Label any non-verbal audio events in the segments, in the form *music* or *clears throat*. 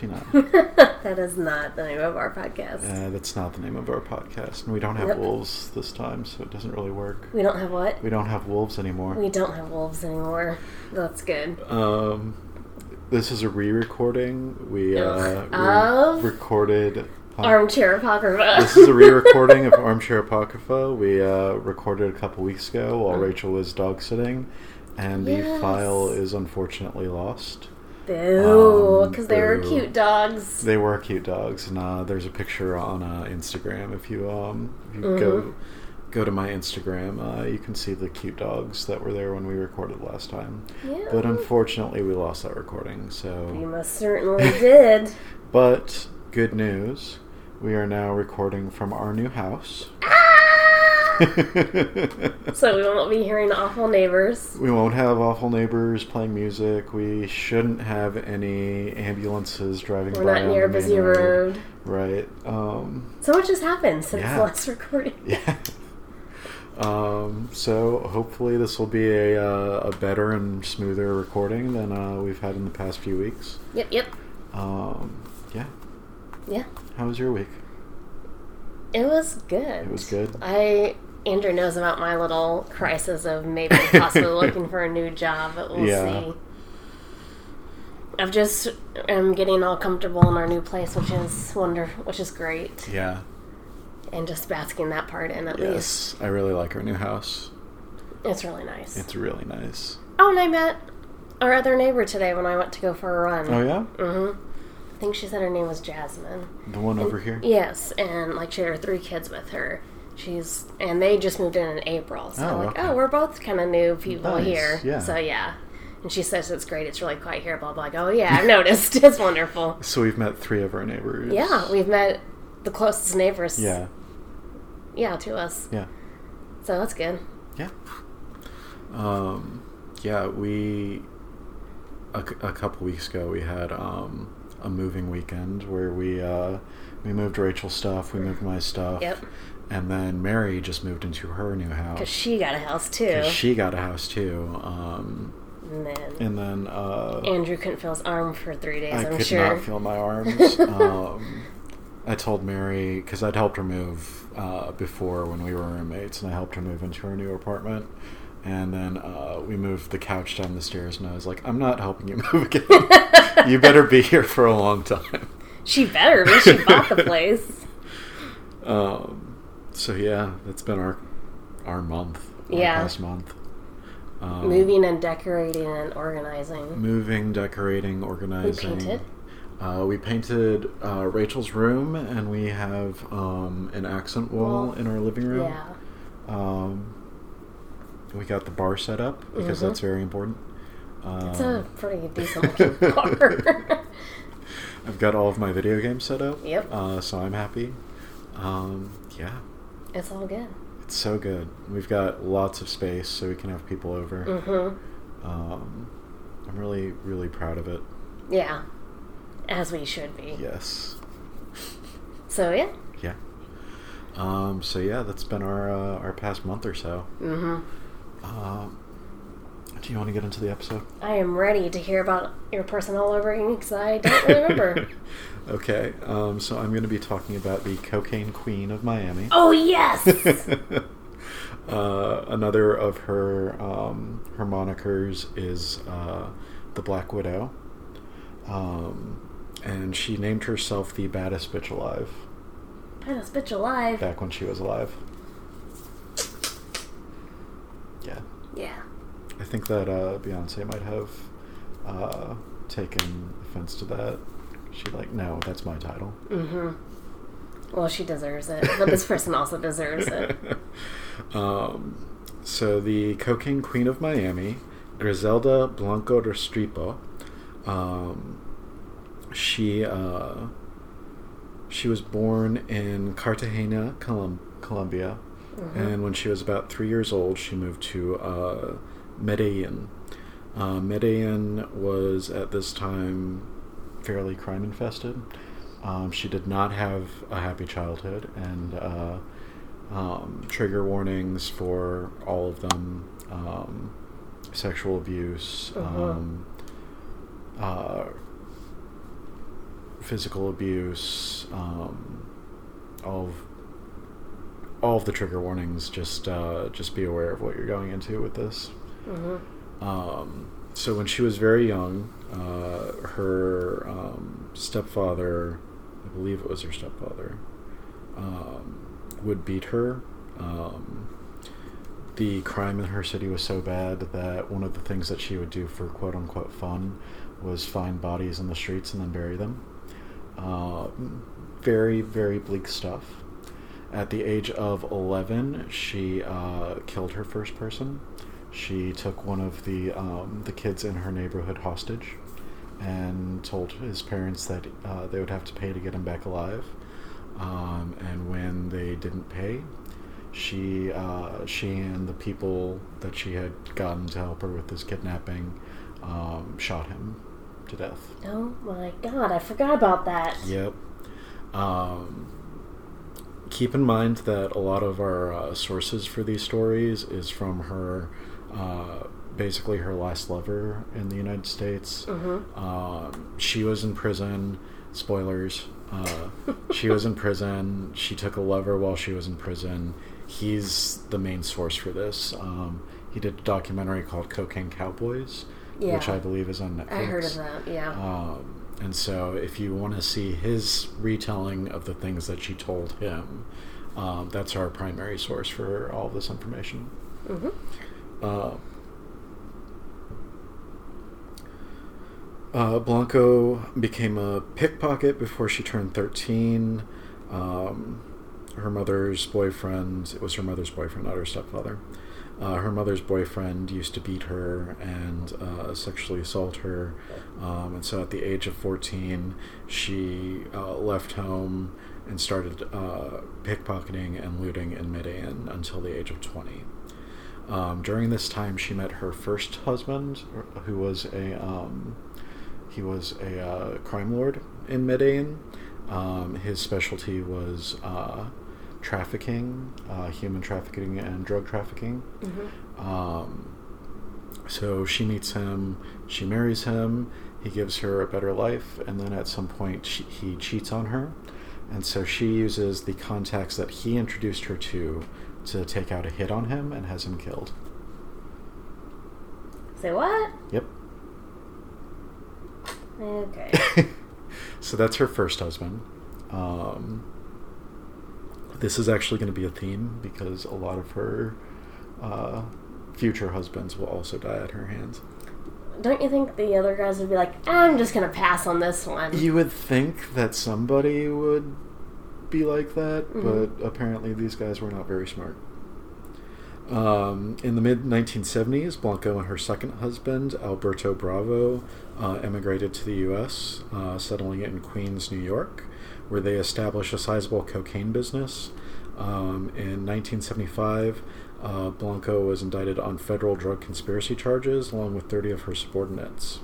59. *laughs* that is not the name of our podcast. Uh, that's not the name of our podcast. And we don't have nope. wolves this time, so it doesn't really work. We don't have what? We don't have wolves anymore. We don't have wolves anymore. That's good. Um, this is a re recording. We uh, of re- recorded. Armchair Apocrypha. this is a *laughs* re recording of Armchair Apocrypha. We uh, recorded a couple weeks ago while mm. Rachel was dog sitting, and yes. the file is unfortunately lost. Boo, Um, because they were cute dogs. They were cute dogs, and uh, there's a picture on uh, Instagram. If you um, if you Mm-hmm. go go to my Instagram, uh, you can see the cute dogs that were there when we recorded last time. Yeah. But unfortunately, we lost that recording. So you So, most certainly *laughs* did. but good news, we are now recording from our new house. *laughs* so we won't be hearing awful neighbors. We won't have awful neighbors playing music. We shouldn't have any ambulances driving We're by not near a busy road. Right. Um, So much has happened since Yeah. the last *laughs* recording. Yeah. Um, so hopefully this will be a, uh, a better and smoother recording than uh, we've had in the past few weeks. Yep, yep. Um, yeah. Yeah. How was your week? It was good. It was good. I Andrew knows about my little crisis of maybe possibly *laughs* looking for a new job, but we'll Yeah. see. I've just am getting all comfortable in our new place, which is wonder, which is great, Yeah. and just basking that part in at least. Yes. I really like our new house. It's really nice. It's really nice. oh, and I met our other neighbor today when I went to go for a run. Oh yeah, hmm I think she said her name was Jasmine. the one over here. Yes, and like she had her three kids with her. She's and they just moved in in April, so Oh, like, okay. oh, we're both kind of new people Nice, here. yeah. So yeah, and she says it's great. It's really quiet here. Blah blah. Like, oh yeah, I've noticed. *laughs* it's wonderful. So we've met three of our neighbors. Yeah, we've met the closest neighbors. Yeah. yeah, to us. Yeah. So that's good. Yeah. Um, yeah, we a, a couple weeks ago we had um, a moving weekend where we uh, we moved Rachel's stuff, we moved my stuff, Yep. And then Mary just moved into her new house. Because she got a house too. she got a house too. Um, and then and then uh, Andrew couldn't feel his arm for three days. I am could sure. not feel my arms. *laughs* um, I told Mary because I'd helped her move uh, before when we were roommates, and I helped her move into her new apartment. And then uh, we moved the couch down the stairs, and I was like, "I'm not helping you *laughs* move again. you better be here for a long time." She better be. She bought the *laughs* place. Um, so yeah, that's been our our month. Our Yeah. past month. Um, Moving and decorating and organizing. moving, decorating, organizing. We painted? Uh, we painted uh, Rachel's room, and we have um, an accent wall Wall. in our living room. Yeah. Um, we got the bar set up because Mhm. that's very important. Um, It's a pretty *laughs* decent looking car. I've got all of my video games set up. Yep. Uh, so I'm happy. Um, yeah, it's all good. it's so good. We've got lots of space, so we can have people over. Mm-hmm. Um, I'm really, really proud of it. Yeah. As we should be. Yes. So yeah. Yeah. Um, so yeah, that's been our uh, our past month or so. Mm-hmm. Um, do you want to get into the episode? I am ready to hear about your person all over again because I don't remember. *laughs* okay. Um, so I'm going to be talking about the cocaine queen of Miami. oh yes. *laughs* uh, another of her um, her monikers is uh, the Black Widow, um, and she named herself the baddest bitch alive Baddest bitch alive. back when she was alive. Yeah. Yeah. I think that uh, Beyonce might have uh, taken offense to that. She like, no, that's my title. Mm-hmm. Well, she deserves it, but this person also deserves it. *laughs* um, so the cocaine queen of Miami, Griselda Blanco Restrepo, um, she uh, she was born in Cartagena, Colum- Colombia, Mhm. and when she was about three years old, she moved to uh, Medellin. Uh, Medellin was at this time fairly crime infested. Um, she did not have a happy childhood, and uh, um, trigger warnings for all of them um, sexual abuse, Mhm. um, uh, physical abuse, um, all of all of the trigger warnings. Just uh, just be aware of what you're going into with this. Mm-hmm. Um, so when she was very young, uh, her um, stepfather, I believe it was her stepfather, um, would beat her. Um, the crime in her city was so bad that one of the things that she would do for quote unquote fun was find bodies in the streets and then bury them. Uh, very, very bleak stuff. At the age of 11, she uh, killed her first person. She took one of the um, the kids in her neighborhood hostage, and told his parents that uh, they would have to pay to get him back alive. Um, and when they didn't pay, she uh, she and the people that she had gotten to help her with this kidnapping um, shot him to death. Oh my god, I forgot about that. Yep. Um, keep in mind that a lot of our uh, sources for these stories is from her, uh, basically her last lover in the United States. Mm-hmm. Um, she was in prison. Spoilers. Uh, *laughs* she was in prison. She took a lover while she was in prison. He's the main source for this. Um, he did a documentary called Cocaine Cowboys, Yeah. which I believe is on Netflix. I heard of that, yeah. Um, and so, if you want to see his retelling of the things that she told him, um, that's our primary source for all this information. mm-hmm. Uh, uh, Blanco became a pickpocket before she turned 13. Um, her mother's boyfriend, it was her mother's boyfriend, not her stepfather. Uh, her mother's boyfriend used to beat her and uh, sexually assault her. Um, and so at the age of 14, she uh, left home and started uh, pickpocketing and looting in Medellin until the age of 20. Um, during this time, she met her first husband, who was a um, he was a uh, crime lord in Medellin. Um, his specialty was uh, trafficking, uh, human trafficking, and drug trafficking. Mm-hmm. Um, so she meets him, she marries him, he gives her a better life, and then at some point she, he cheats on her. And so she uses the contacts that he introduced her to to take out a hit on him and has him killed. Say what? Yep. Okay. *laughs* so that's her first husband. Um, this is actually going to be a theme because a lot of her uh, future husbands will also die at her hands. Don't you think the other guys would be like, I'm just gonna pass on this one? You would think that somebody would be like that, Mhm. but apparently these guys were not very smart. Um, in the mid 1970s, Blanco and her second husband, Alberto Bravo, uh, emigrated to the U.S., uh, settling in Queens, New York, where they established a sizable cocaine business. Um, in 1975, uh, Blanco was indicted on federal drug conspiracy charges, along with 30 of her subordinates.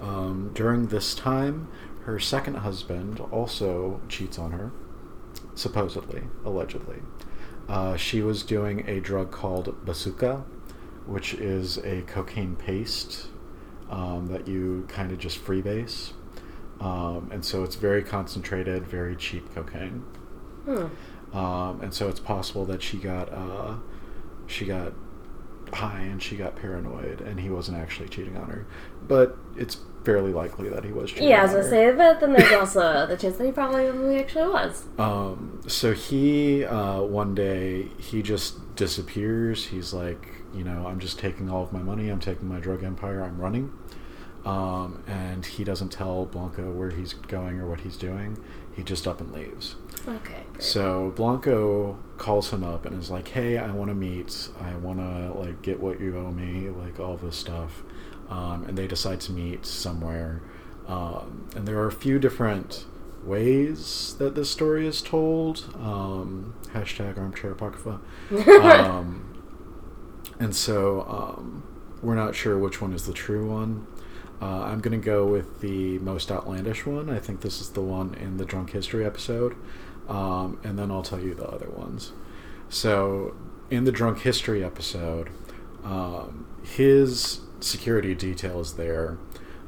Um, during this time, her second husband also cheats on her, supposedly, allegedly. Uh, she was doing a drug called bazooka, which is a cocaine paste um, that you kind of just freebase. Um, and so it's very concentrated, very cheap cocaine. Hmm. Um, and so it's possible that she got uh, she got high and she got paranoid, and he wasn't actually cheating on her. But it's fairly likely that he was cheating. Yeah, as I was gonna say, but then there's also the chance that he probably actually was. Um, so he uh, one day he just disappears. He's like, you know, I'm just taking all of my money. I'm taking my drug empire. I'm running. Um, and he doesn't tell Blanco where he's going or what he's doing. He just up and leaves. Okay. So Blanco calls him up and is like, "Hey, I want to meet. I want to like get what you owe me, like all this stuff." Um, and they decide to meet somewhere. Um, and there are a few different ways that this story is told. Um, hashtag armchair apocrypha. *laughs* um, and so um, we're not sure which one is the true one. Uh, I'm going to go with the most outlandish one. I think this is the one in the Drunk History episode. Um, and then I'll tell you the other ones. So, in the Drunk History episode, um, his security detail is there.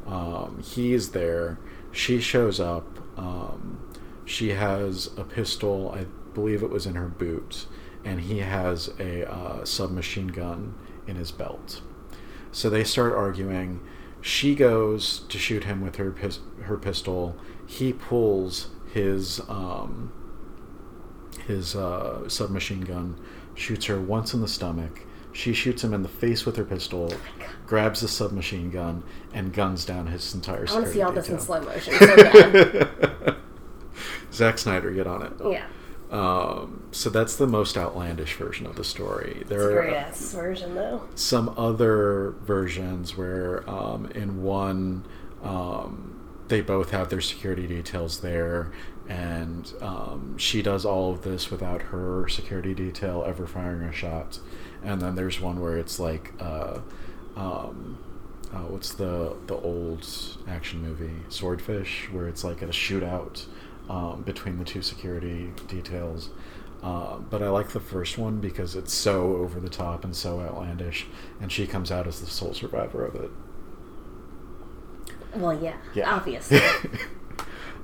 Um, he's there. She shows up. Um, she has a pistol. I believe it was in her boot, and he has a uh, submachine gun in his belt. So they start arguing. She goes to shoot him with her pis- her pistol. He pulls his um, his uh, submachine gun, shoots her once in the stomach. She shoots him in the face with her pistol, grabs the submachine gun, and guns down his entire. I want to see all this in slow motion. So. *laughs* Zack Snyder, get on it. yeah. Um, so that's the most outlandish version of the story. It's a There great are ass version, though. some other versions where, um, in one, um, they both have their security details there, and um, she does all of this without her security detail ever firing a shot. And then there's one where it's like, uh, um, uh, what's the the old action movie Swordfish, where it's like a shootout um, between the two security details. Uh, but I like the first one because it's so over the top and so outlandish, and she comes out as the sole survivor of it. Well, yeah, Yeah. obviously. *laughs*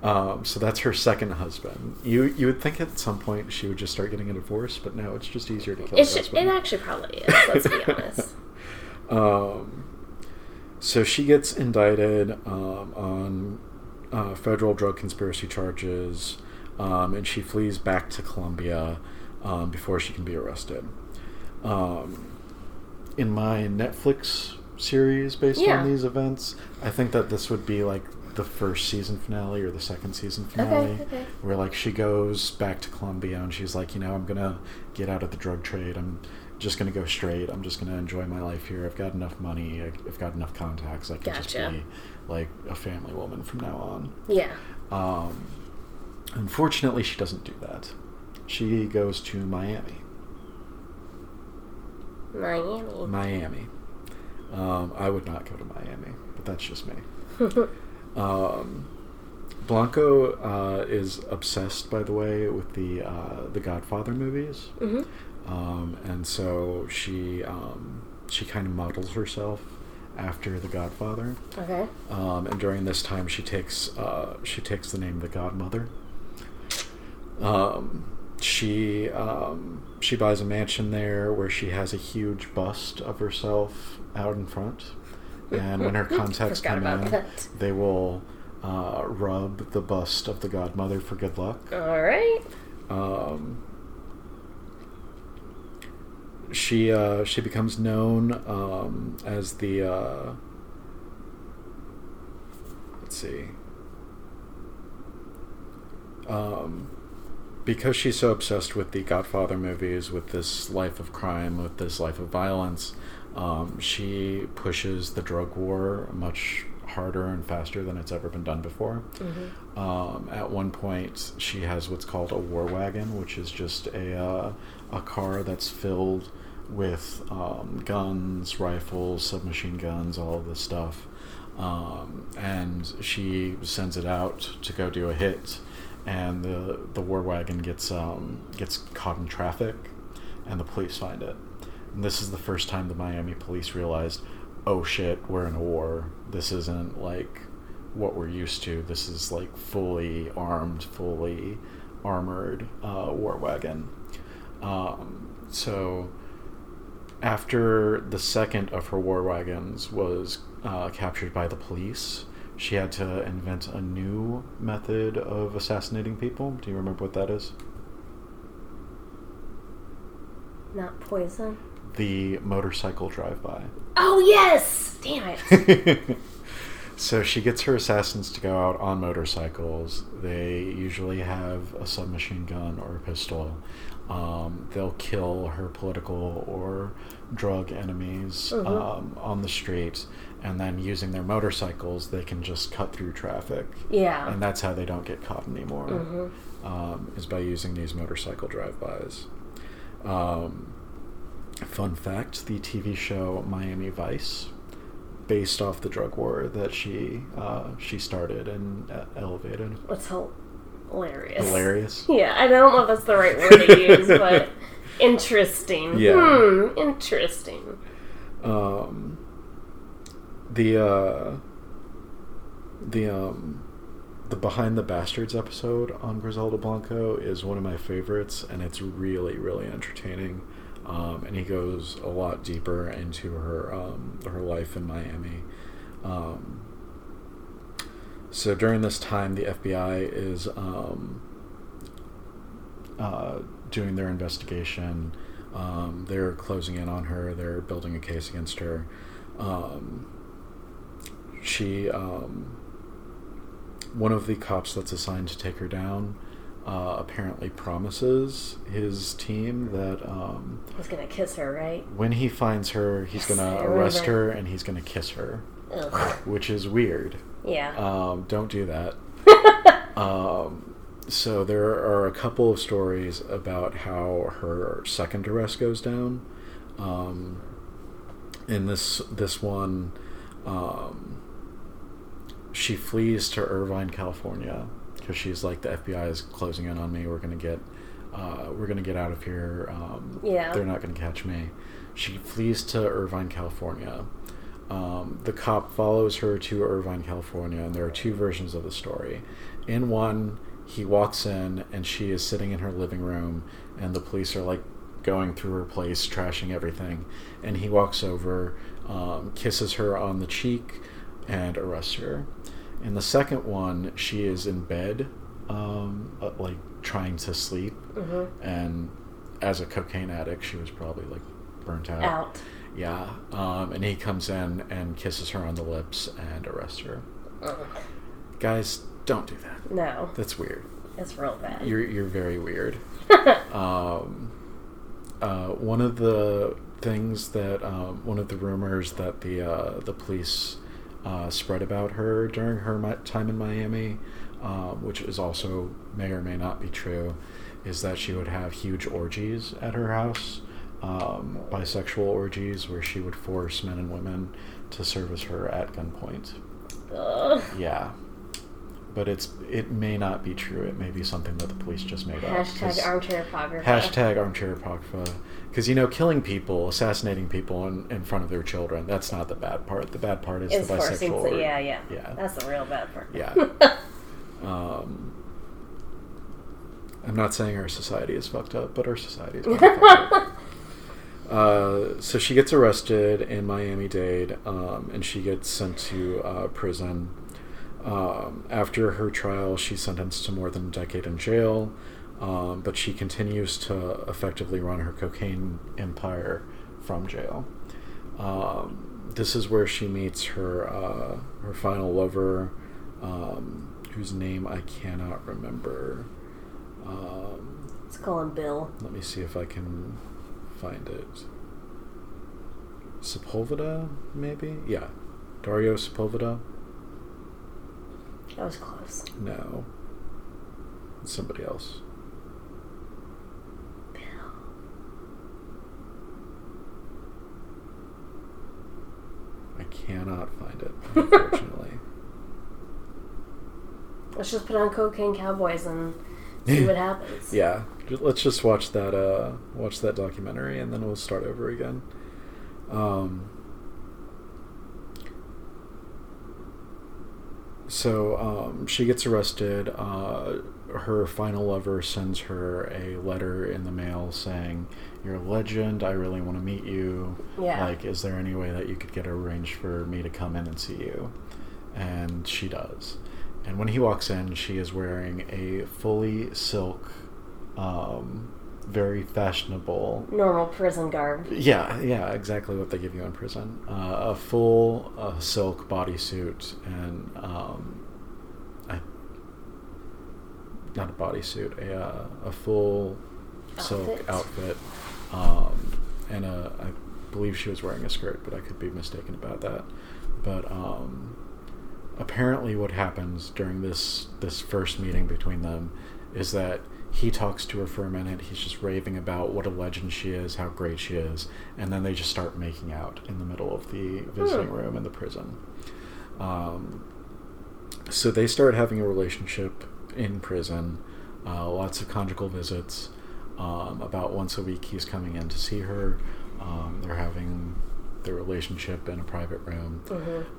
um, so that's her second husband. You you would think at some point she would just start getting a divorce, but no, it's just easier to kill. it, should, it actually probably is, let's be honest. *laughs* *laughs* Um, so she gets indicted um, on uh, federal drug conspiracy charges, um, and she flees back to Colombia um, before she can be arrested. Um, in my Netflix series based Yeah. on these events, I think that this would be like the first season finale or the second season finale, okay. where like she goes back to Colombia and she's like, you know, I'm gonna get out of the drug trade. I'm just gonna go straight. I'm just gonna enjoy my life here. I've got enough money. I've got enough contacts. I can just be like a family woman from now on. Yeah. Um, unfortunately, she doesn't do that. She goes to Miami. Miami. Miami. Um, I would not go to Miami, but that's just me. *laughs* Um, Blanco uh, is obsessed, by the way, with the uh, the Godfather movies, hmm um, and so she um, she kind of models herself after the Godfather. Okay. Um, and during this time, she takes uh, she takes the name the Godmother. Um, she um, she buys a mansion there where she has a huge bust of herself out in front, and when her *laughs* contacts come in, that. they will uh, rub the bust of the Godmother for good luck. All right. Um, she uh, she becomes known um, as the uh, let's see um, because she's so obsessed with the Godfather movies, with this life of crime, with this life of violence. Um, she pushes the drug war much harder and faster than it's ever been done before. hmm Um, at one point, she has what's called a war wagon, which is just a uh, a car that's filled with um, guns, rifles, submachine guns, all of this stuff. Um, and she sends it out to go do a hit, and the the war wagon gets um, gets caught in traffic, and the police find it. And this is the first time the Miami police realized, oh shit, we're in a war. This isn't like what we're used to. This is like fully armed, fully armored uh, war wagon. Um, so after the second of her war wagons was uh, captured by the police, she had to invent a new method of assassinating people. Do you remember what that is? Not poison. The motorcycle drive-by. Oh yes! Damn it. *laughs* so she gets her assassins to go out on motorcycles. They usually have a submachine gun or a pistol. Um, they'll kill her political or drug enemies Mhm. um, on the street, and then using their motorcycles, they can just cut through traffic. Yeah. And that's how they don't get caught anymore, Mhm. um, is by using these motorcycle drive-bys. Um, fun fact: the TV show Miami Vice, based off the drug war that she uh, she started and uh, elevated. What's hilarious? Hilarious. Yeah, I don't know if that's the right word to use, *laughs* but interesting. Yeah. Hmm, interesting. Um, the uh, the um, the Behind the Bastards episode on Griselda Blanco is one of my favorites, and it's really really entertaining. Um, and he goes a lot deeper into her um, her life in Miami. Um, so during this time, the FBI is um, uh, doing their investigation. Um, they're closing in on her. They're building a case against her. Um, she, one of the cops that's assigned to take her down, uh, apparently promises his team that um, He's gonna kiss her, right? when he finds her, he's Yes, gonna arrest her and he's gonna kiss her, Ugh. which is weird. Yeah. Um, don't do that. *laughs* Um, so there are a couple of stories about how her second arrest goes down. Um, in this this one, um, she flees to Irvine, California, because she's like the FBI is closing in on me. We're gonna get uh, we're gonna get out of here. Um, Yeah. they're not gonna catch me. She flees to Irvine, California. Um, the cop follows her to Irvine, California, and there are two versions of the story. In one, he walks in and she is sitting in her living room, and the police are like going through her place, trashing everything. And he walks over, um, kisses her on the cheek, and arrests her. In the second one, she is in bed, um, uh, like trying to sleep, hmm and as a cocaine addict, she was probably like burnt out. Out. Yeah, um, and he comes in and kisses her on the lips and arrests her. Ugh. Guys, don't do that. No, That's weird. it's real bad. You're you're very weird. *laughs* Um, uh, one of the things that um, one of the rumors that the uh, the police uh, spread about her during her time in Miami, um, which is also may or may not be true, is that she would have huge orgies at her house, um, bisexual orgies where she would force men and women to service her at gunpoint. Ugh. Yeah. But it's it may not be true. It may be something that the police just made up. Hashtag armchair apocrypha. Hashtag armchair apocrypha. Because, you know, killing people, assassinating people in, in front of their children, that's not the bad part. The bad part is It's the forcing. bisexual. So, yeah, yeah, Yeah. That's the real bad part. Yeah. *laughs* Um, I'm not saying our society is fucked up, but our society is *laughs* fucked up. Uh, so she gets arrested in Miami Dade, um, and she gets sent to uh, prison. Um, after her trial, she's sentenced to more than a decade in jail, um, but she continues to effectively run her cocaine empire from jail. Um, this is where she meets her uh, her final lover, um, whose name I cannot remember. Um, Let's call him Bill. let me see if I can find it. Sepulveda, maybe? Yeah. Dario Sepulveda? That was close. No. It's somebody else. Bill. I cannot find it, *laughs* unfortunately. Let's just put on Cocaine Cowboys and see *laughs* what happens. yeah. Let's just watch that uh watch that documentary and then we'll start over again. Um So um, she gets arrested. Uh, her final lover sends her a letter in the mail saying, "You're a legend. I really want to meet you. Yeah. Like, is there any way that you could get arranged for me to come in and see you?" And she does. And when he walks in, she is wearing a fully silk, um, very fashionable Normal prison garb. yeah, yeah, exactly what they give you in prison. Uh, a full uh, silk bodysuit and um, I, not a bodysuit, a uh, a full silk Outfit. outfit, um, and a, I believe she was wearing a skirt, but I could be mistaken about that. But um, apparently, what happens during this this first meeting between them is that he talks to her for a minute. He's just raving about what a legend she is, how great she is, and then they just start making out in the middle of the visiting Hmm. room in the prison. Um, so they start having a relationship in prison. Uh, lots of conjugal visits. Um, about once a week, he's coming in to see her. Um, they're having their relationship in a private room.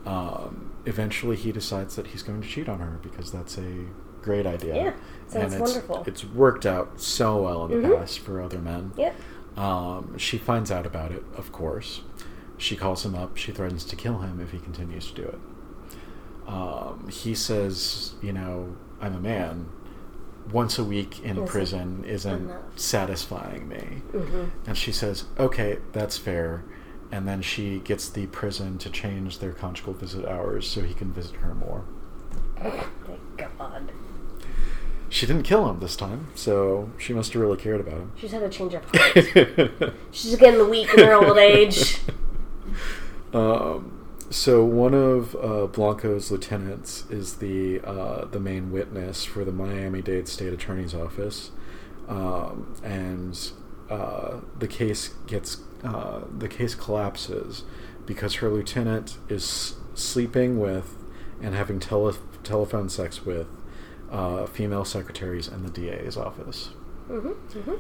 Um, eventually, he decides that he's going to cheat on her because that's a great idea. Yeah, sounds it's, wonderful. It's worked out so well in the Mhm. past for other men. Yep. Um, she finds out about it, of course. She calls him up. She threatens to kill him if he continues to do it. Um, he says, you know, I'm a man. Once a week in Isn't prison isn't satisfying me. hmm And she says, okay, that's fair. And then she gets the prison to change their conjugal visit hours so he can visit her more. Thank God. She didn't kill him this time, so she must have really cared about him. *laughs* She's had a change of heart. She's getting weak in her old age. *laughs* Um, so one of uh, Blanco's lieutenants is the uh, the main witness for the Miami-Dade State Attorney's Office, um, and uh, the case gets uh, the case collapses because her lieutenant is sleeping with and having tele- telephone sex with uh, female secretaries in the DA's office hmm hmm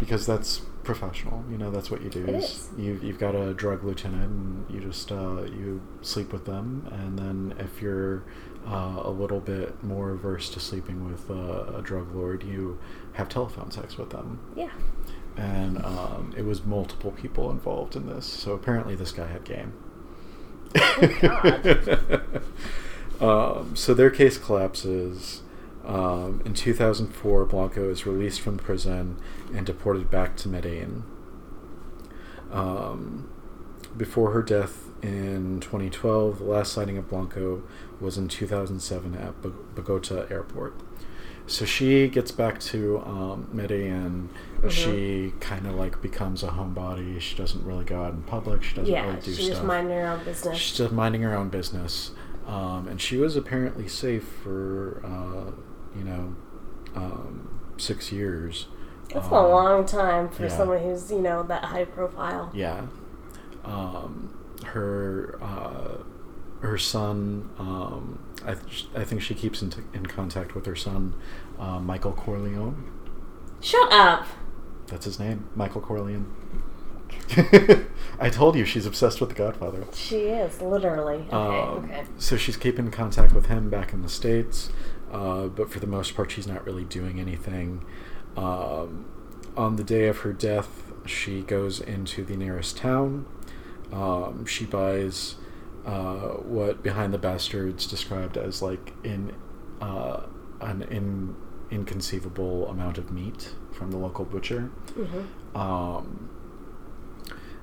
because that's professional. You know, that's what you do. Is is. You you've got a drug lieutenant, and you just uh, you sleep with them, and then if you're uh, a little bit more averse to sleeping with uh, a drug lord, you have telephone sex with them. Yeah. And um, it was multiple people involved in this, so apparently this guy had game. *laughs* um, so their case collapses. Um, in 2004, Blanco is released from prison and deported back to Medellin. Um, before her death in 2012, the last sighting of Blanco was in 2007 at Bogota Airport. So she gets back to um, Medellin. Mhm. She kind of like becomes a homebody. She doesn't really go out in public. She doesn't Yeah, really do she's stuff. just minding her own business. She's just minding her own business. Um, and she was apparently safe for, uh, you know, um, six years. That's Um, a long time for yeah. someone who's, you know, that high profile. Yeah. Um, her uh, her son. Um, I th- I think she keeps in, t- in contact with her son, uh, Michael Corleone. Shut up! That's his name, Michael Corleone. *laughs* I told you she's obsessed with The Godfather. She is, literally. Okay, Um, okay. So she's keeping contact with him back in the states, uh, but for the most part, she's not really doing anything. Um, on the day of her death, she goes into the nearest town. Um, she buys uh, what Behind the Bastards described as like in uh, an in, inconceivable amount of meat from the local butcher. hmm Um,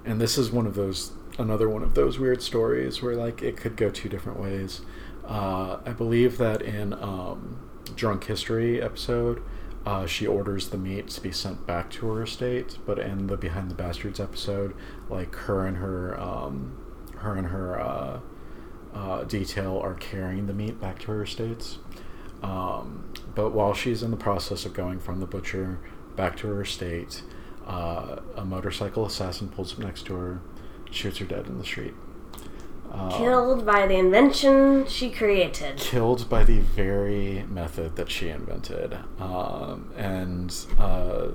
and this is one of those another one of those weird stories where like it could go two different ways. Uh, I believe that in um, Drunk History episode, uh, she orders the meat to be sent back to her estate, but in the Behind the Bastards episode, like her and her um, her and her uh, uh, detail are carrying the meat back to her estates. Um, but while she's in the process of going from the butcher back to her estate, uh, a motorcycle assassin pulls up next to her, shoots her dead in the street. Um, Killed by the invention she created. killed by the very method that she invented. Um, and uh,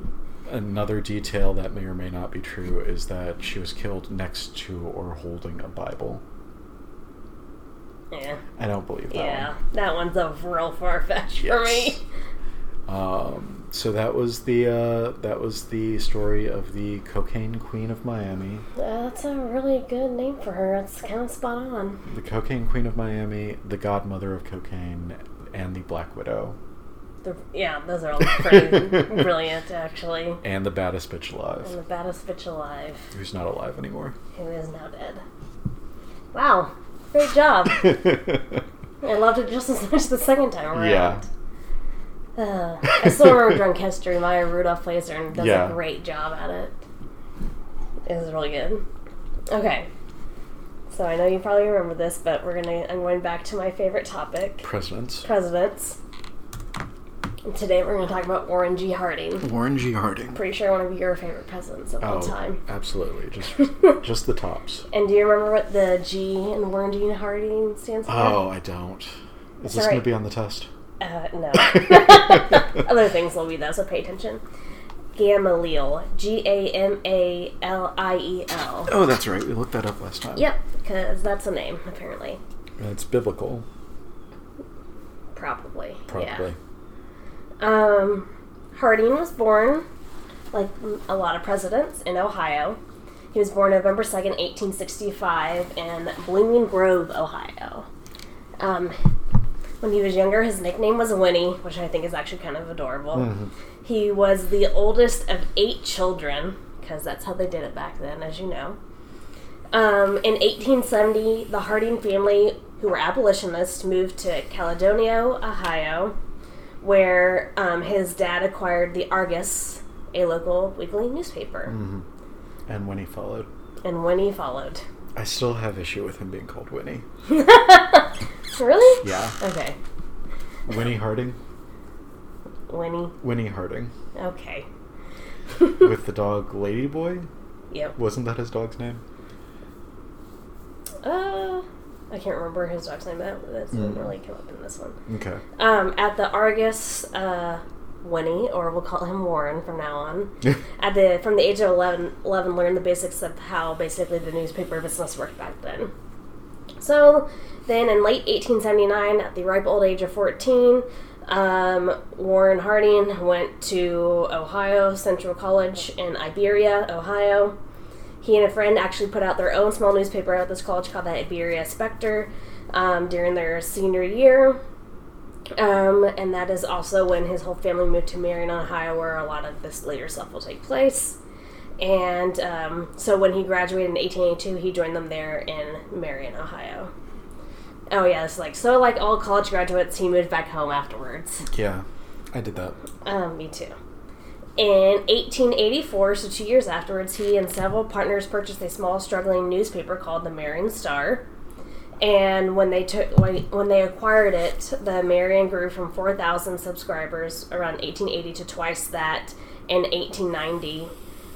another detail that may or may not be true is that she was killed next to or holding a Bible. Yeah. I don't believe that Yeah, one. that one's a real far fetch for me. Um, so that was the uh, that was the story of the cocaine queen of Miami, That's a really good name for her. It's kind of spot on. the cocaine queen of Miami, the godmother of cocaine, and the Black Widow, The, yeah, those are all pretty *laughs* brilliant, actually. and the baddest bitch alive. And the baddest bitch alive, who's not alive anymore. who is now dead. Wow, great job. *laughs* I loved it just as much the second time around. Yeah. Uh, I still remember Drunk History. Maya Rudolph plays her and does Yeah. a great job at it. It was really good. Okay. So I know you probably remember this, but we're gonna I'm going back to my favorite topic. Presidents. Presidents. And today we're gonna talk about Warren G. Harding. Warren G. Harding. Pretty sure one of your favorite presidents of all Oh, time. absolutely. Just *laughs* just the tops. And do you remember what the G in Warren G. Harding stands for? Oh, I don't. Is That's this all gonna be on the test? Uh, no. *laughs* Other things will be though, so pay attention. Gamaliel. G A M A L I E L. Oh, that's right. We looked that up last time. Yep, because that's a name, apparently. It's biblical, Probably. probably. Yeah. Um, Harding was born, like a lot of presidents, in Ohio. He was born November 2nd, 1865, in Blooming Grove, Ohio. Um, when he was younger, his nickname was Winnie, which I think is actually kind of adorable. Mhm. He was the oldest of eight children, because that's how they did it back then, as you know. Um, in 1870, the Harding family, who were abolitionists, moved to Caledonia, Ohio, where um, his dad acquired the Argus, a local weekly newspaper, hmm And Winnie followed. and Winnie followed. I still have issue with him being called Winnie. *laughs* really? Yeah. Okay, Winnie Harding. Winnie. Winnie Harding. Okay. *laughs* With *laughs* the dog Laddie Boy. Yep. Wasn't that his dog's name? Uh, I can't remember his dog's name, but that doesn't Mm. really come up in this one. Okay. Um, at the Argus, uh, Winnie, or we'll call him Warren from now on, *laughs* at the from the age of 11, 11 learned the basics of how basically the newspaper business worked back then. So then, in late 1879, at the ripe old age of 14, um, Warren Harding went to Ohio Central College in Iberia, Ohio. He and a friend actually put out their own small newspaper at this college called the Iberia Spectre um, during their senior year. Um, and that is also when his whole family moved to Marion, Ohio, where a lot of this later stuff will take place. And um, so when he graduated in 1882, he joined them there in Marion, Ohio. Oh yeah, it's like so. Like all college graduates, he moved back home afterwards. Yeah, I did that. Um, me too. In 1884, so two years afterwards, he and several partners purchased a small, struggling newspaper called the Marion Star. And when they took when, when they acquired it, the Marion grew from 4,000 subscribers around 1880 to twice that in 1890,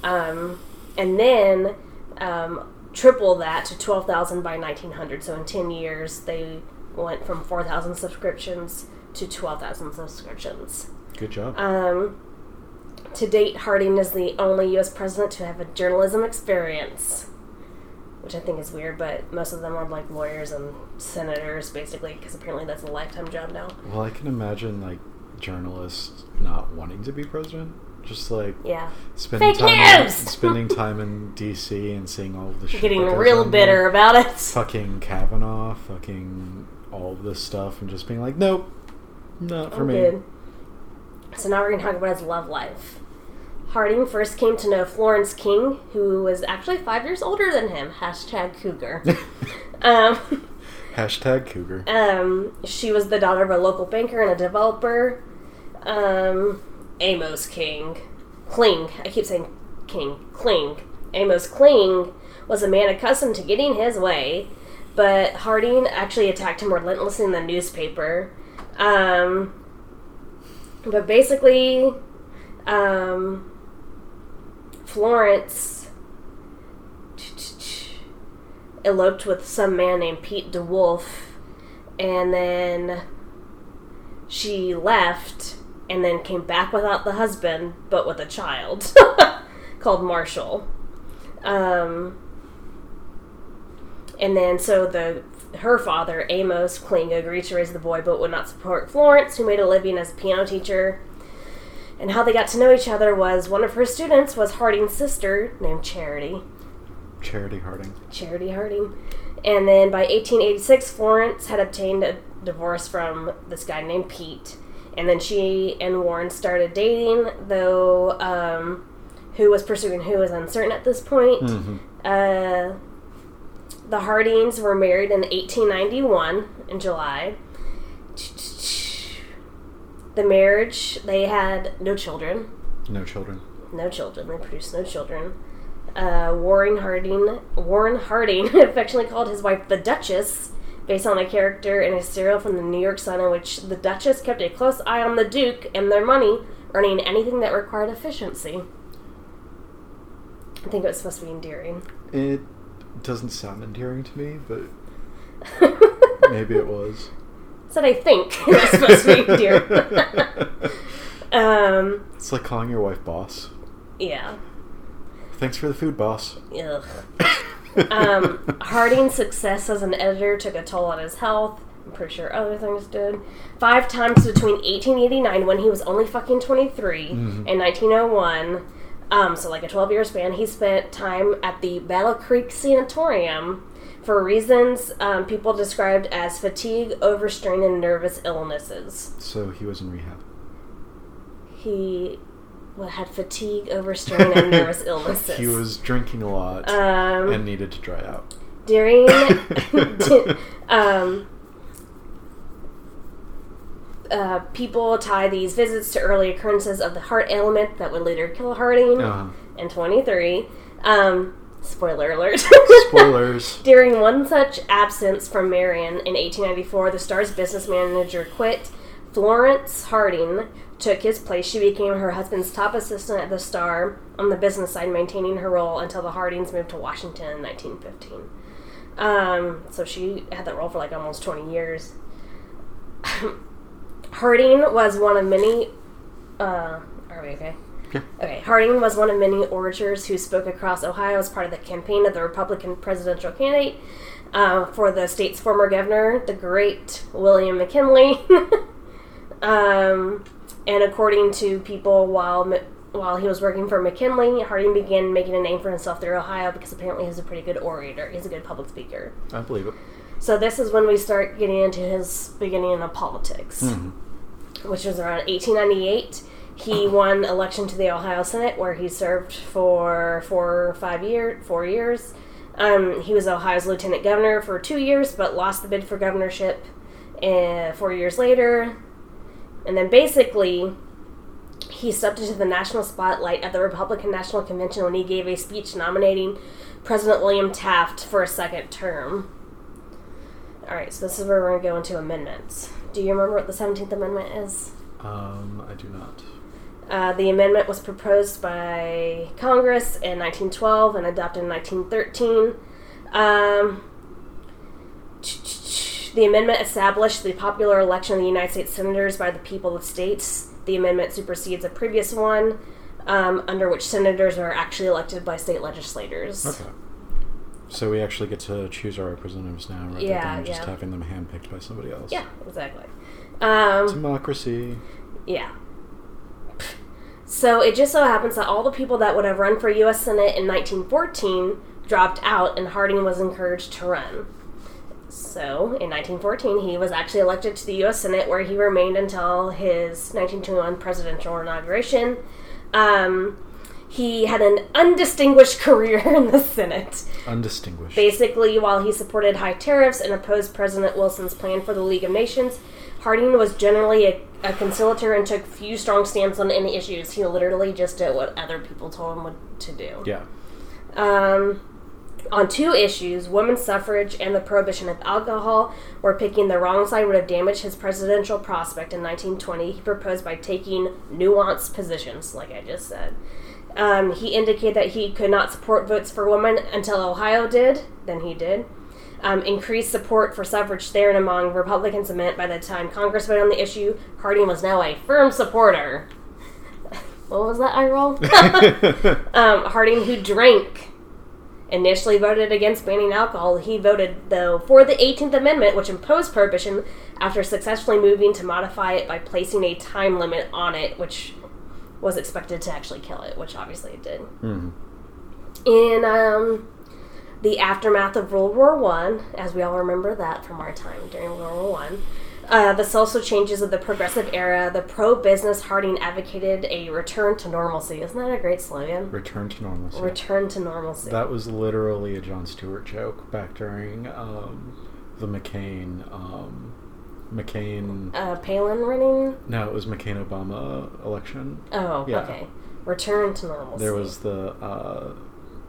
um, and then um, triple that to 12,000 by 1900. So in 10 years, they went from 4,000 subscriptions to 12,000 subscriptions. Good job. Um, to date, Harding is the only U.S. president to have a journalism experience, which I think is weird. But most of them are like lawyers and senators, basically, because apparently that's a lifetime job now. well, I can imagine like journalists not wanting to be president, just like Yeah, spending Fake time news! *laughs* spending time in D.C. and seeing all the shit getting real on there. bitter about it. *laughs* Fucking Kavanaugh, fucking all this stuff, and just being like, nope, not for I'm me. good. So now we're going to talk about his love life. Harding first came to know Florence King, who was actually five years older than him. Hashtag cougar. *laughs* um, Hashtag Cougar. Um, she was the daughter of a local banker and a developer. Um, Amos King. Kling. I keep saying King. Kling. Amos Kling was a man accustomed to getting his way, but Harding actually attacked him relentlessly in the newspaper. Um, but basically, um, Florence eloped with some man named Pete DeWolf, and then she left and then came back without the husband, but with a child *laughs* called Marshall. Um, and then so the her father Amos Kling agreed to raise the boy, but would not support Florence, who made a living as a piano teacher. And how they got to know each other was one of her students was Harding's sister named Charity. Charity Harding. Charity Harding. And then by 1886, Florence had obtained a divorce from this guy named Pete. And then she and Warren started dating, though um, who was pursuing who is uncertain at this point. Mm-hmm. Uh, the Hardings were married in 1891 in July. The marriage, they had no children. No children. No children. They produced no children. Uh, Warren Harding, Warren Harding, *laughs* affectionately called his wife the Duchess, based on a character in a serial from the New York Sun in which the Duchess kept a close eye on the Duke and their money, earning anything that required efficiency. I think it was supposed to be endearing. It doesn't sound endearing to me, but *laughs* maybe it was. Said I think *laughs* supposed to be endearing. *laughs* um, It's like calling your wife boss. Yeah. Thanks for the food, boss. Ugh. um, Harding's success as an editor took a toll on his health. I'm pretty sure other things did. Five times between 1889, when he was only fucking 23, and 1901, um, so like a 12 year span, he spent time at the Battle Creek Sanatorium for reasons um, people described as fatigue, overstrain, and nervous illnesses. So he was in rehab. He well, had fatigue, overstrain, and nervous *laughs* illnesses. He was drinking a lot um, and needed to dry out. during *laughs* *laughs* um, uh, people tie these visits to early occurrences of the heart ailment that would later kill Harding Uh, in 23. Um, spoiler alert. spoilers. *laughs* During one such absence from Marion in 1894, the Star's business manager quit. Florence Harding took his place. She became her husband's top assistant at the Star on the business side, maintaining her role until the Hardings moved to Washington in 1915. Um, so she had that role for like almost 20 years. *laughs* Harding was one of many. Uh, are we okay? Yeah. Okay, Harding was one of many orators who spoke across Ohio as part of the campaign of the Republican presidential candidate uh, for the state's former governor, the great William McKinley. *laughs* um, and according to people, while while he was working for McKinley, Harding began making a name for himself through Ohio because apparently he's a pretty good orator. He's a good public speaker. I believe it. So this is when we start getting into his beginning of politics, which was around 1898. He won election to the Ohio Senate, where he served for four or five year, four years. Um, he was Ohio's lieutenant governor for two years, but lost the bid for governorship uh, four years later. And then basically, he stepped into the national spotlight at the Republican National Convention when he gave a speech nominating President William Taft for a second term. All right, so this is where we're going to go into amendments. Do you remember what the 17th Amendment is? Um, I do not. Uh, the amendment was proposed by Congress in 1912 and adopted in 1913. Um, the amendment established the popular election of the United States senators by the people of states. The amendment supersedes a previous one, um, under which senators are actually elected by state legislators. Okay. So we actually get to choose our representatives now, rather Yeah, than just yeah. having them handpicked by somebody else. Yeah, exactly. Um, Democracy. Yeah. So it just so happens that all the people that would have run for U.S. Senate in 1914 dropped out, and Harding was encouraged to run. So in 1914, he was actually elected to the U.S. Senate, where he remained until his 1921 presidential inauguration. Um, he had an undistinguished *laughs* career in the Senate. Undistinguished. Basically, while he supported high tariffs and opposed President Wilson's plan for the League of Nations, Harding was generally a, a conciliator and took few strong stands on any issues. He literally just did what other people told him what to do. yeah. Um, on two issues, women's suffrage and the prohibition of alcohol, where picking the wrong side would have damaged his presidential prospect in 1920, he proposed by taking nuanced positions, like I just said. Um, he indicated that he could not support votes for women until Ohio did, then he did. Um, increased support for suffrage there and among Republicans meant by the time Congress voted on the issue, Harding was now a firm supporter. *laughs* what was that eye roll? *laughs* um, Harding, who drank, initially voted against banning alcohol. He voted, though, for the 18th Amendment, which imposed prohibition after successfully moving to modify it by placing a time limit on it, which was expected to actually kill it, which obviously it did. Mhm. In um, the aftermath of World War One, as we all remember that from our time during World War One, uh, the social changes of the progressive era, the pro-business Harding advocated a return to normalcy. Isn't that a great slogan? Return to normalcy. Return to normalcy. That was literally a Jon Stewart joke back during um, the McCain. Um, McCain. uh, Palin running. No, it was McCain Obama election. Oh, Yeah. okay. Return to normalcy. There was the uh,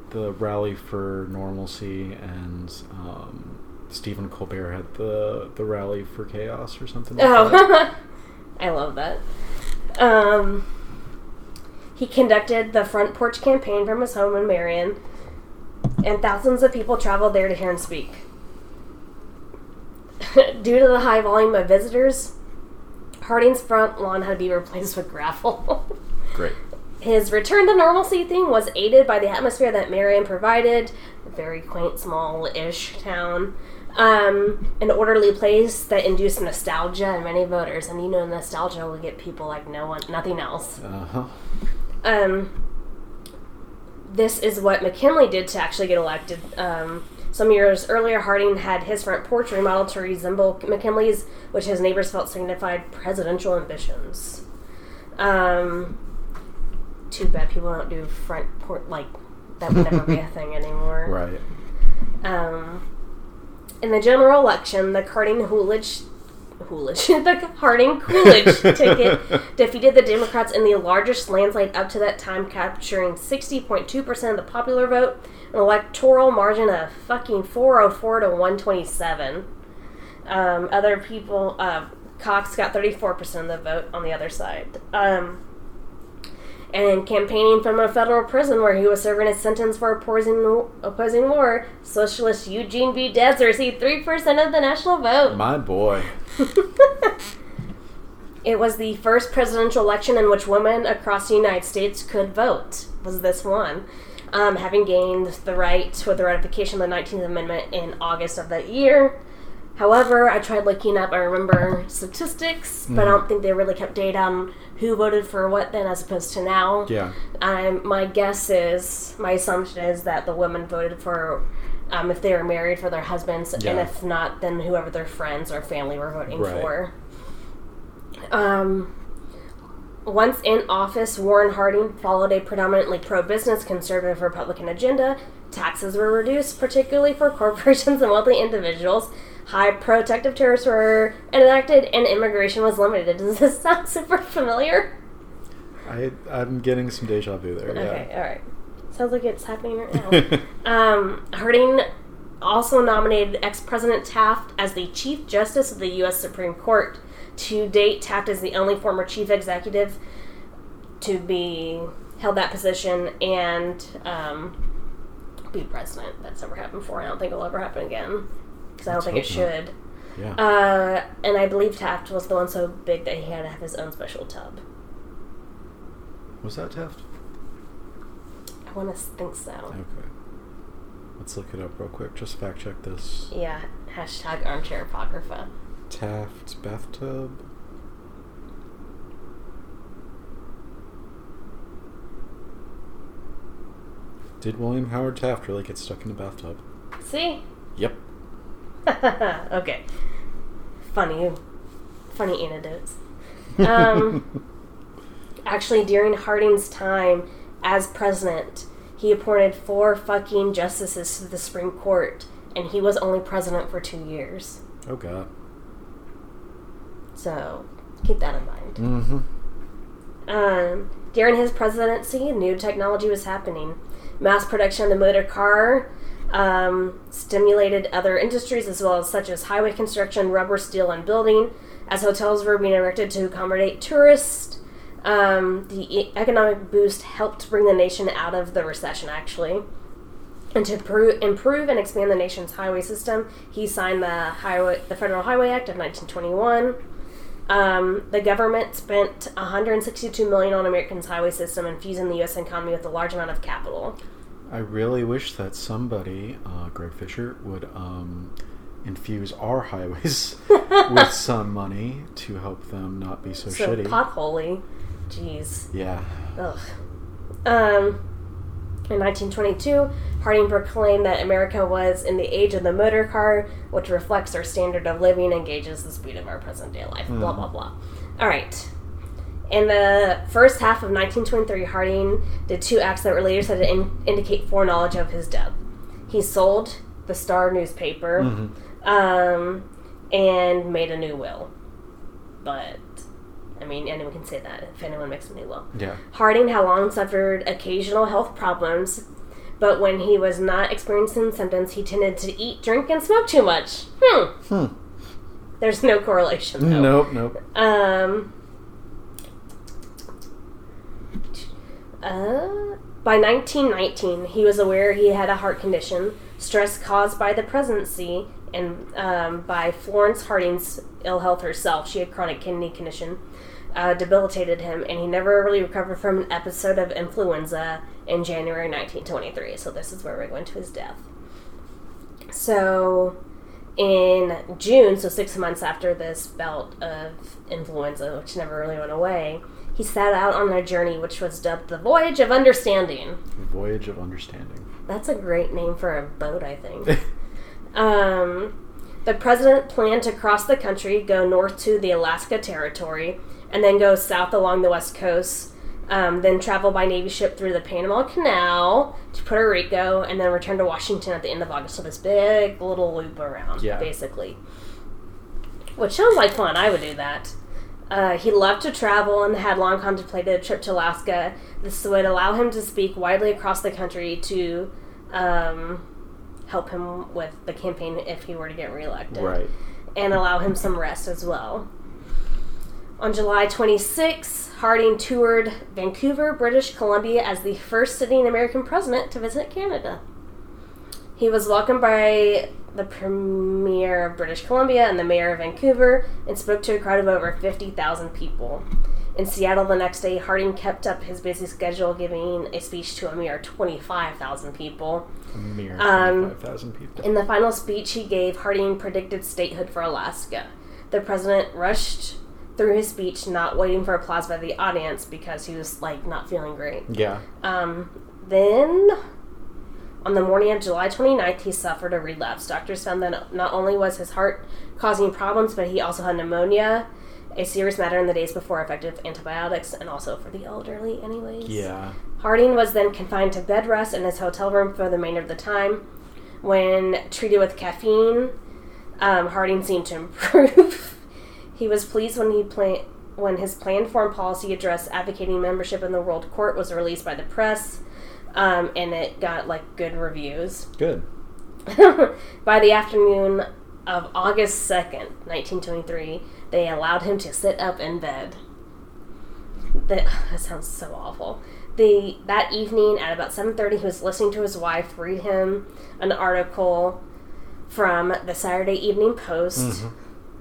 the rally for normalcy, and um, Stephen Colbert had the the rally for chaos or something. Like that. Oh, *laughs* I love that. Um, he conducted the front porch campaign from his home in Marion, and thousands of people traveled there to hear him speak. *laughs* Due to the high volume of visitors, Harding's front lawn had to be replaced with gravel. *laughs* Great. His return to normalcy thing was aided by the atmosphere that Marion provided. A very quaint, small-ish town. Um, an orderly place that induced nostalgia in many voters, and you know nostalgia will get people like no one, nothing else. Uh huh. Um, this is what McKinley did to actually get elected. Um, some years earlier, Harding had his front porch remodeled to resemble McKinley's, which his neighbors felt signified presidential ambitions. Um, too bad people don't do front port like that would never be a thing anymore. *laughs* Right. Um, in the general election, the Harding Coolidge, Coolidge, *laughs* the Harding Coolidge *laughs* ticket defeated the Democrats in the largest landslide up to that time, capturing 60.2% of the popular vote, an electoral margin of fucking 404 to 127. Um, other people, uh, Cox got 34% of the vote on the other side. Um, and campaigning from a federal prison where he was serving a sentence for opposing, opposing war, socialist Eugene V. Debs received 3% of the national vote. My boy. *laughs* It was the first presidential election in which women across the United States could vote. Was this one? Um, having gained the right with the ratification of the 19th Amendment in August of that year. However, I tried looking up, I remember statistics, but I don't think they really kept data on who voted for what then as opposed to now. Yeah. Um, my guess is, my assumption is that the women voted for, um, if they were married, for their husbands, and if not, then whoever their friends or family were voting Right. for. Um, once in office, Warren Harding followed a predominantly pro business conservative Republican agenda. Taxes were reduced, particularly for *laughs* corporations and wealthy individuals. High protective tariffs were enacted, and immigration was limited. *laughs* Does this sound super familiar? I I'm getting some deja vu there. Okay, Yeah. all right. Sounds like it's happening right now. *laughs* um, Harding also nominated ex President Taft as the Chief Justice of the U.S. Supreme Court. To date, Taft is the only former chief executive to be held that position and um, be president. That's never happened before. I don't think it'll ever happen again because I don't think it not. should. Yeah. Uh, and I believe Taft was the one so big that he had to have his own special tub. Was that Taft? I want to think so. Okay. Let's look it up real quick. Just fact check this. Yeah, hashtag armchair apocrypha. Taft's bathtub. Did William Howard Taft really get stuck in a bathtub? See? Yep. *laughs* okay. Funny, funny anecdotes. Um, *laughs* actually, during Harding's time as president, he appointed four fucking justices to the Supreme Court, and he was only president for two years. Oh God. So keep that in mind. Mm-hmm. Um, during his presidency, new technology was happening. Mass production of the motor car um, stimulated other industries as well as such as highway construction, rubber, steel, and building. As hotels were being erected to accommodate tourists, um, the economic boost helped bring the nation out of the recession. Actually, and to pro- improve and expand the nation's highway system, he signed the highway, the Federal Highway Act of 1921. Um, the government spent 162 million on America's highway system, infusing the U.S. economy with a large amount of capital. I really wish that somebody, uh, Greg Fisher, would um, infuse our highways *laughs* with some money to help them not be so, So shitty. potholy, jeez, yeah. ugh. Um, in 1922, Harding proclaimed that America was in the age of the motor car, which reflects our standard of living and gauges the speed of our present day life. Blah blah blah. All right. In the first half of 1923, Harding did two acts that were later said to in- indicate foreknowledge of his death. He sold the Star newspaper um, and made a new will. But, I mean, anyone can say that if anyone makes a new will. Yeah. Harding had long suffered occasional health problems, but when he was not experiencing symptoms, he tended to eat, drink, and smoke too much. Hmm. Hmm. There's no correlation, though. Nope. Nope. Um. Uh, by 1919, he was aware he had a heart condition, stress caused by the presidency, and um, by Florence Harding's ill health herself. She had chronic kidney condition. uh, debilitated him, and he never really recovered from an episode of influenza in January 1923. So this is where we're going to his death. So in June, so six months after this bout of influenza, which never really went away, he set out on their journey which was dubbed the Voyage of Understanding. Voyage of Understanding. That's a great name for a boat, I think. *laughs* um, the president planned to cross the country, go north to the Alaska Territory, and then go south along the west coast. Um, then travel by Navy ship through the Panama Canal to Puerto Rico, and then return to Washington at the end of August. So this big little loop around, Yeah. basically. Which sounds like fun. I would do that. Uh, he loved to travel and had long contemplated a trip to Alaska. This would allow him to speak widely across the country to um, help him with the campaign if he were to get reelected Right. and allow him some rest as well. On July 26, Harding toured Vancouver, British Columbia as the first sitting American president to visit Canada. He was welcomed by the Premier of British Columbia and the Mayor of Vancouver and spoke to a crowd of over 50,000 people. In Seattle the next day, Harding kept up his busy schedule, giving a speech to a mere 25,000 people. A mere Um, people. In the final speech he gave, Harding predicted statehood for Alaska. The president rushed through his speech, not waiting for applause by the audience because he was like not feeling great. yeah. Um, then, on the morning of July 29th, he suffered a relapse. Doctors found that not only was his heart causing problems, but he also had pneumonia, a serious matter in the days before effective antibiotics, and also for the elderly, anyways. Yeah. Harding was then confined to bed rest in his hotel room for the remainder of the time. When treated with caffeine, um, Harding seemed to improve. *laughs* he was pleased when he when his planned foreign policy address advocating membership in the World Court was released by the press, um, and it got like good reviews. Good. *laughs* by the afternoon of August 2nd, 1923, they allowed him to sit up in bed. That, *sighs* that sounds so awful. The that evening at about 7:30 he was listening to his wife read him an article from the Saturday Evening Post.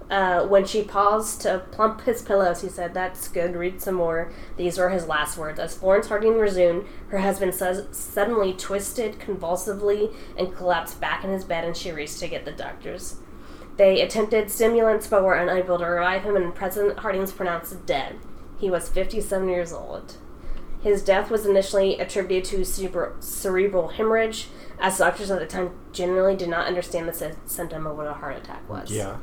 Uh, when she paused to plump his pillows, he said, That's good, read some more. These were his last words. As Florence Harding resumed, her husband su- suddenly twisted convulsively and collapsed back in his bed, and she raced to get the doctors. They attempted stimulants but were unable to revive him, and President Harding was pronounced dead. He was 57 years old. His death was initially attributed to cerebral, cerebral hemorrhage, as doctors at the time generally did not understand the sy- symptom of what a heart attack was. Yeah.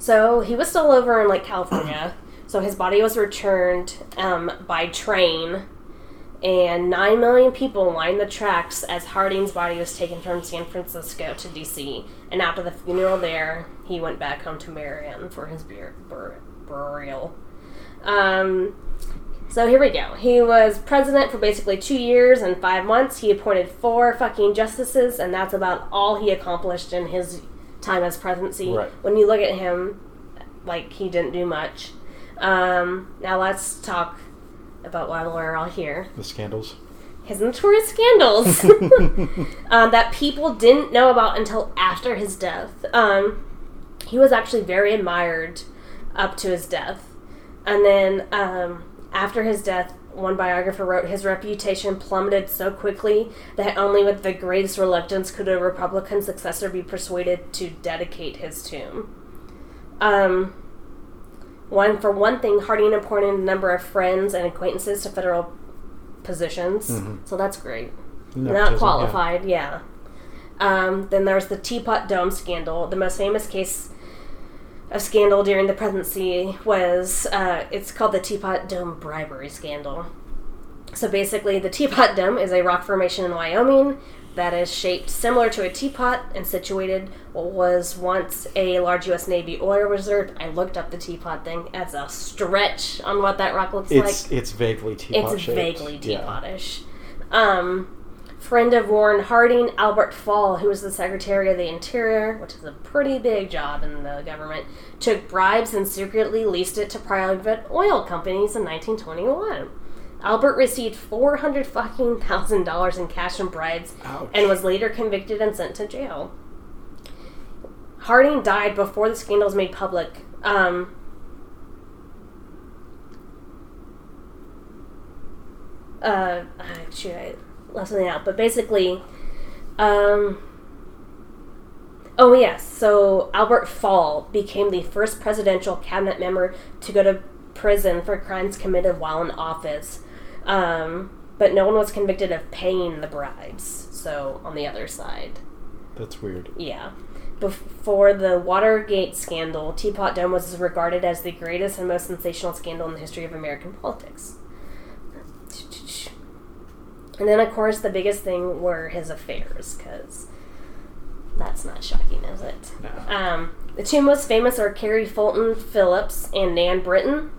So he was still over in like California. so his body was returned um, by train, and nine million people lined the tracks as Harding's body was taken from San Francisco to D.C. And after the funeral there, he went back home to Marion for his bur- bur- burial. Um, so here we go. He was president for basically two years and five months. He appointed four fucking justices, and that's about all he accomplished in his time as presidency. Right. When you look at him, like he didn't do much. Um, now let's talk about why we're all here. The scandals. His notorious scandals *laughs* *laughs* um, that people didn't know about until after his death. Um, he was actually very admired up to his death. And then um, after his death, one biographer wrote his reputation plummeted so quickly that only with the greatest reluctance could a Republican successor be persuaded to dedicate his tomb. Um, one for one thing, Harding appointed a number of friends and acquaintances to federal positions, so that's great. Nepotism, Not yeah. qualified, yeah. Um, then there's the Teapot Dome scandal. The most famous case of scandal during the presidency was uh, it's called the Teapot Dome bribery scandal. So basically, the Teapot Dome is a rock formation in Wyoming that is shaped similar to a teapot and situated what was once a large U.S. Navy oil reserve. I looked up the teapot thing as a stretch on what that rock looks like It's it's vaguely teapot it's shaped. vaguely Yeah. teapotish. Um, friend of Warren Harding, Albert Fall, who was the Secretary of the Interior, which is a pretty big job in the government, took bribes and secretly leased it to private oil companies in 1921. Albert received four hundred fucking thousand dollars in cash and bribes, Ouch. and was later convicted and sent to jail. Harding died before the scandals made public. Um, uh, shoot, I left something out, but basically, um, oh yes, so Albert Fall became the first presidential cabinet member to go to prison for crimes committed while in office, um, but no one was convicted of paying the bribes. So on the other side, That's weird. yeah. Before the Watergate scandal, Teapot Dome was regarded as the greatest and most sensational scandal in the history of American politics. And then, of course, the biggest thing were his affairs, because that's not shocking, is it? No. Um, the two most famous are Carrie Fulton Phillips and Nan Britton.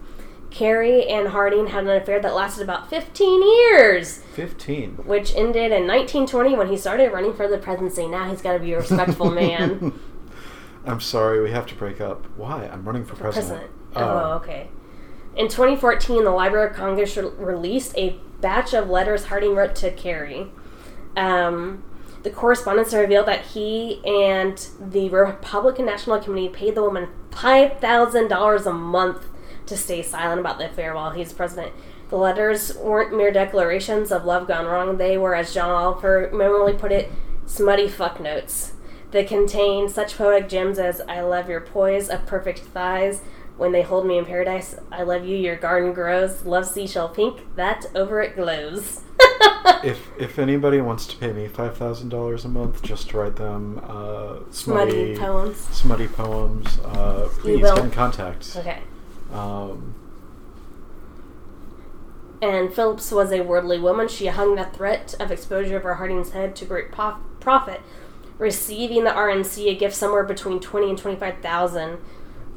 Carrie and Harding had an affair that lasted about 15 years, 15. which ended in 1920 when he started running for the presidency. Now he's got to be a respectful *laughs* man. I'm sorry, we have to break up. Why? I'm running for, president. Oh, okay. In 2014, the Library of Congress re- released a batch of letters Harding wrote to Carrie. Um, the correspondence revealed that he and the Republican National Committee paid the woman $5,000 a month to stay silent about the affair while he's president. The letters weren't mere declarations of love gone wrong. They were, as John Oliver memorably put it, smutty fuck notes. They contain such poetic gems as I love your poise of perfect thighs. When they hold me in paradise, I love you, your garden grows. Love seashell pink, that over it glows. *laughs* If if anybody wants to pay me five thousand dollars a month just to write them uh, Smutty smutty, poems. smutty poems, uh, please get in contact. Okay. Um, And Phillips was a worldly woman. She hung the threat of exposure over Harding's head to great pof- profit, receiving the RNC a gift somewhere between twenty and twenty-five thousand,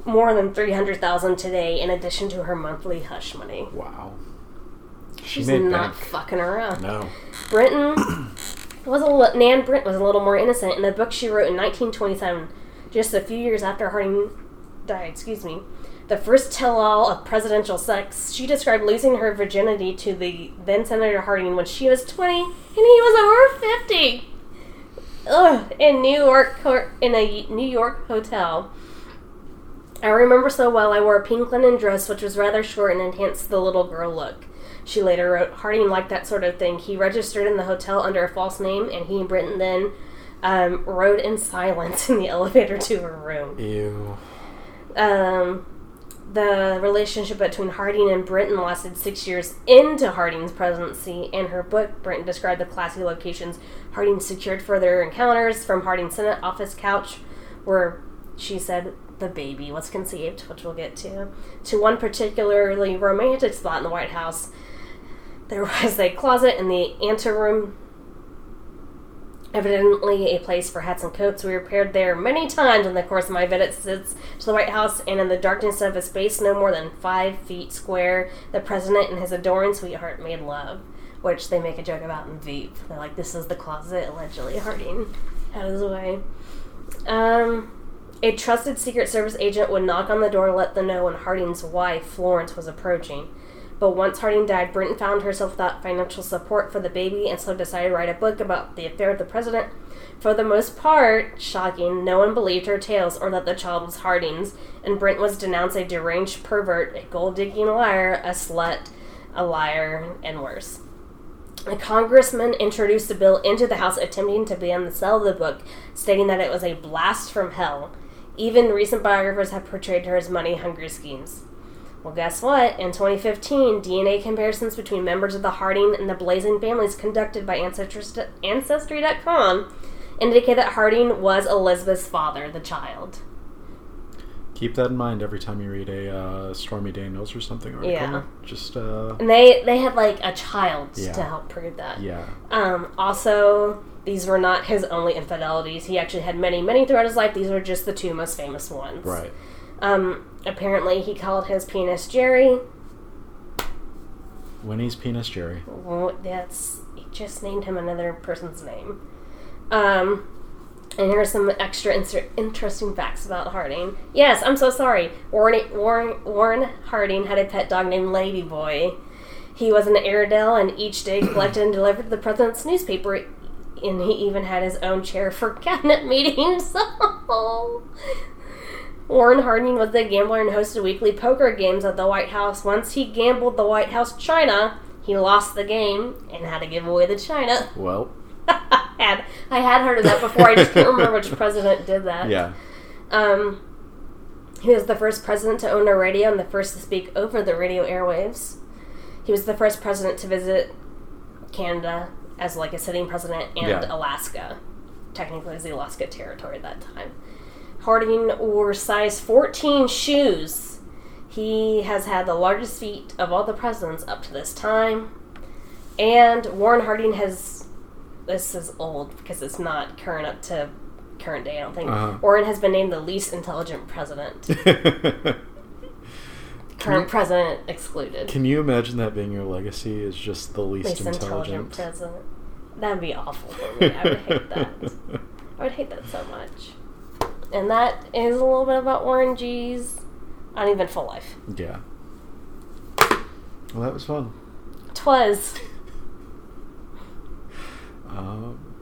more than three hundred thousand today, in addition to her monthly hush money. wow. She She's not bank. fucking around. No. Britton *clears throat* was a li- Nan Brent was a little more innocent. In the book she wrote in 1927, just a few years after Harding died, excuse me, the first tell-all of presidential sex, she described losing her virginity to the then Senator Harding when she was 20 and he was over 50. Ugh, in New York, in a New York hotel. I remember so well I wore a pink linen dress which was rather short and enhanced the little girl look. She later wrote, Harding liked that sort of thing. He registered in the hotel under a false name, and he and Britton then um, rode in silence in the *laughs* elevator to her room. Ew. Um, the relationship between Harding and Britton lasted six years into Harding's presidency. In her book, Britton described the classy locations Harding secured for their encounters from Harding's Senate office couch, where she said the baby was conceived, which we'll get to, to one particularly romantic spot in the White House. There was a closet in the anteroom evidently a place for hats and coats. We repaired there many times in the course of my visits to the White House, and in the darkness of a space no more than five feet square, the president and his adoring sweetheart made love, which they make a joke about in Veep. They're like, "This is the closet." Allegedly, Harding out of the way. Um. A trusted Secret Service agent would knock on the door to let them know when Harding's wife, Florence, was approaching. But once Harding died, Britton found herself without financial support for the baby and so decided to write a book about the affair of the president. For the most part, shocking, no one believed her tales or that the child was Harding's, and Brent was denounced a deranged pervert, a gold digging liar, a slut, a liar, and worse. A congressman introduced a bill into the House attempting to ban the sale of the book, stating that it was a blast from hell. Even recent biographers have portrayed her as money hungry schemes. Well, guess what? In 2015, DNA comparisons between members of the Harding and the Blaesing families conducted by Ancestry.com indicate that Harding was Elizabeth's father, the child. Keep that in mind every time you read a uh, Stormy Daniels or something article. Yeah. Just, uh, And they, they had like a child Yeah. to help prove that. yeah. Um, also, these were not his only infidelities. He actually had many, many throughout his life. These were just the two most famous ones. Right. Um, apparently, he called his penis Jerry. Winnie's penis Jerry. Well, that's he just named him another person's name. Um, and here are some extra inser- interesting facts about Harding. Yes, I'm so sorry. Warren, Warren, Warren Harding had a pet dog named Laddie Boy. He was an Airedale and each day collected and delivered the president's newspaper. And he even had his own chair for *laughs* cabinet meetings. *laughs* Warren Harding was a gambler and hosted weekly poker games at the White House. Once he gambled the White House china, He lost the game and had to give away the china. *laughs* Well, had I had heard of that before. I just can't remember which president did that. yeah. Um, he was the first president to own a radio and the first to speak over the radio airwaves. He was the first president to visit Canada as like a sitting president and Yeah. Alaska. Technically, it was the Alaska Territory at that time. Harding wore size 14 shoes. He has had the largest feet of all the presidents up to this time. And Warren Harding has. This is old because it's not current up to current day, I don't think. Uh-huh. Warren has been named the least intelligent president. *laughs* current president excluded. Can you imagine that being your legacy? Is just the least, least intelligent intelligent. president. That'd be awful for me. I would hate that. *laughs* I would hate that so much. And that is a little bit about Warren G's uneventful life. yeah. Well, that was fun. Twas. Um,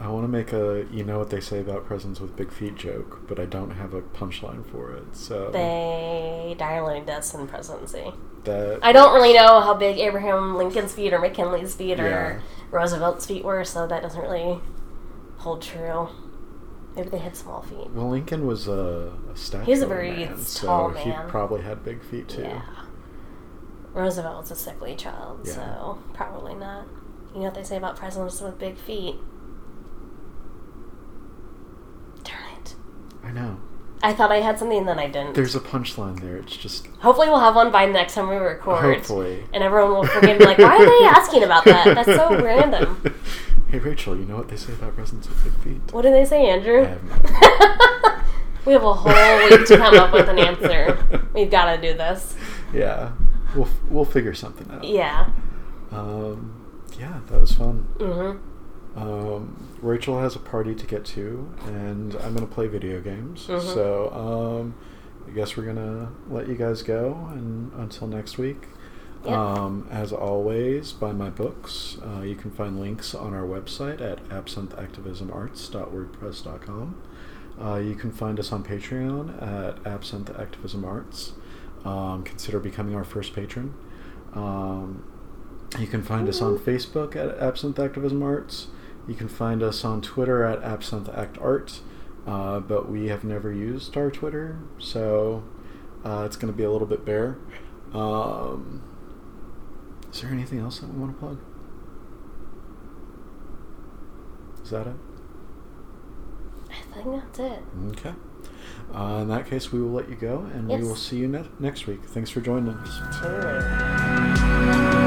I want to make a you know what they say about presidents with big feet joke, but I don't have a punchline for it. So They living deaths in presidency. that I don't really know how big Abraham Lincoln's feet or McKinley's feet Yeah. or Roosevelt's feet were, so that doesn't really hold true. Maybe they had small feet. well, Lincoln was a, a statue. He was a very man, tall so he probably had big feet too. Yeah. Roosevelt was a sickly child, Yeah. so probably not. You know what they say about presidents with big feet? Darn it. I know. I thought I had something, then I didn't. There's a punchline there. It's just Hopefully, we'll have one by the next time we record. hopefully. And everyone will forget and be like, why are they asking about that? That's so *laughs* random. hey Rachel, you know what they say about presidents with big feet? What do they say, Andrew? I have *laughs* we have a whole week to come up with an answer. We've got to do this. yeah, we'll we'll figure something out. Yeah. Um, yeah, that was fun. hmm Um, Rachel has a party to get to, and I'm gonna play video games. Mhm. So um, I guess we're gonna let you guys go, and until next week. Yep. Um, as always, buy my books. Uh, you can find links on our website at absintheactivismarts.wordpress.com. Uh, you can find us on Patreon at Absinthe Activism Arts. Um, consider becoming our first patron. Um, you can find us on Facebook at Absinthe Activism Arts. You can find us on Twitter at Absinthe Act Art. Uh, but we have never used our Twitter, so uh, it's going to be a little bit bare. Um, is there anything else that we want to plug? Is that it? I think that's it. Okay. Uh, in that case, we will let you go, and Yes. we will see you ne- next week. Thanks for joining us. Totally.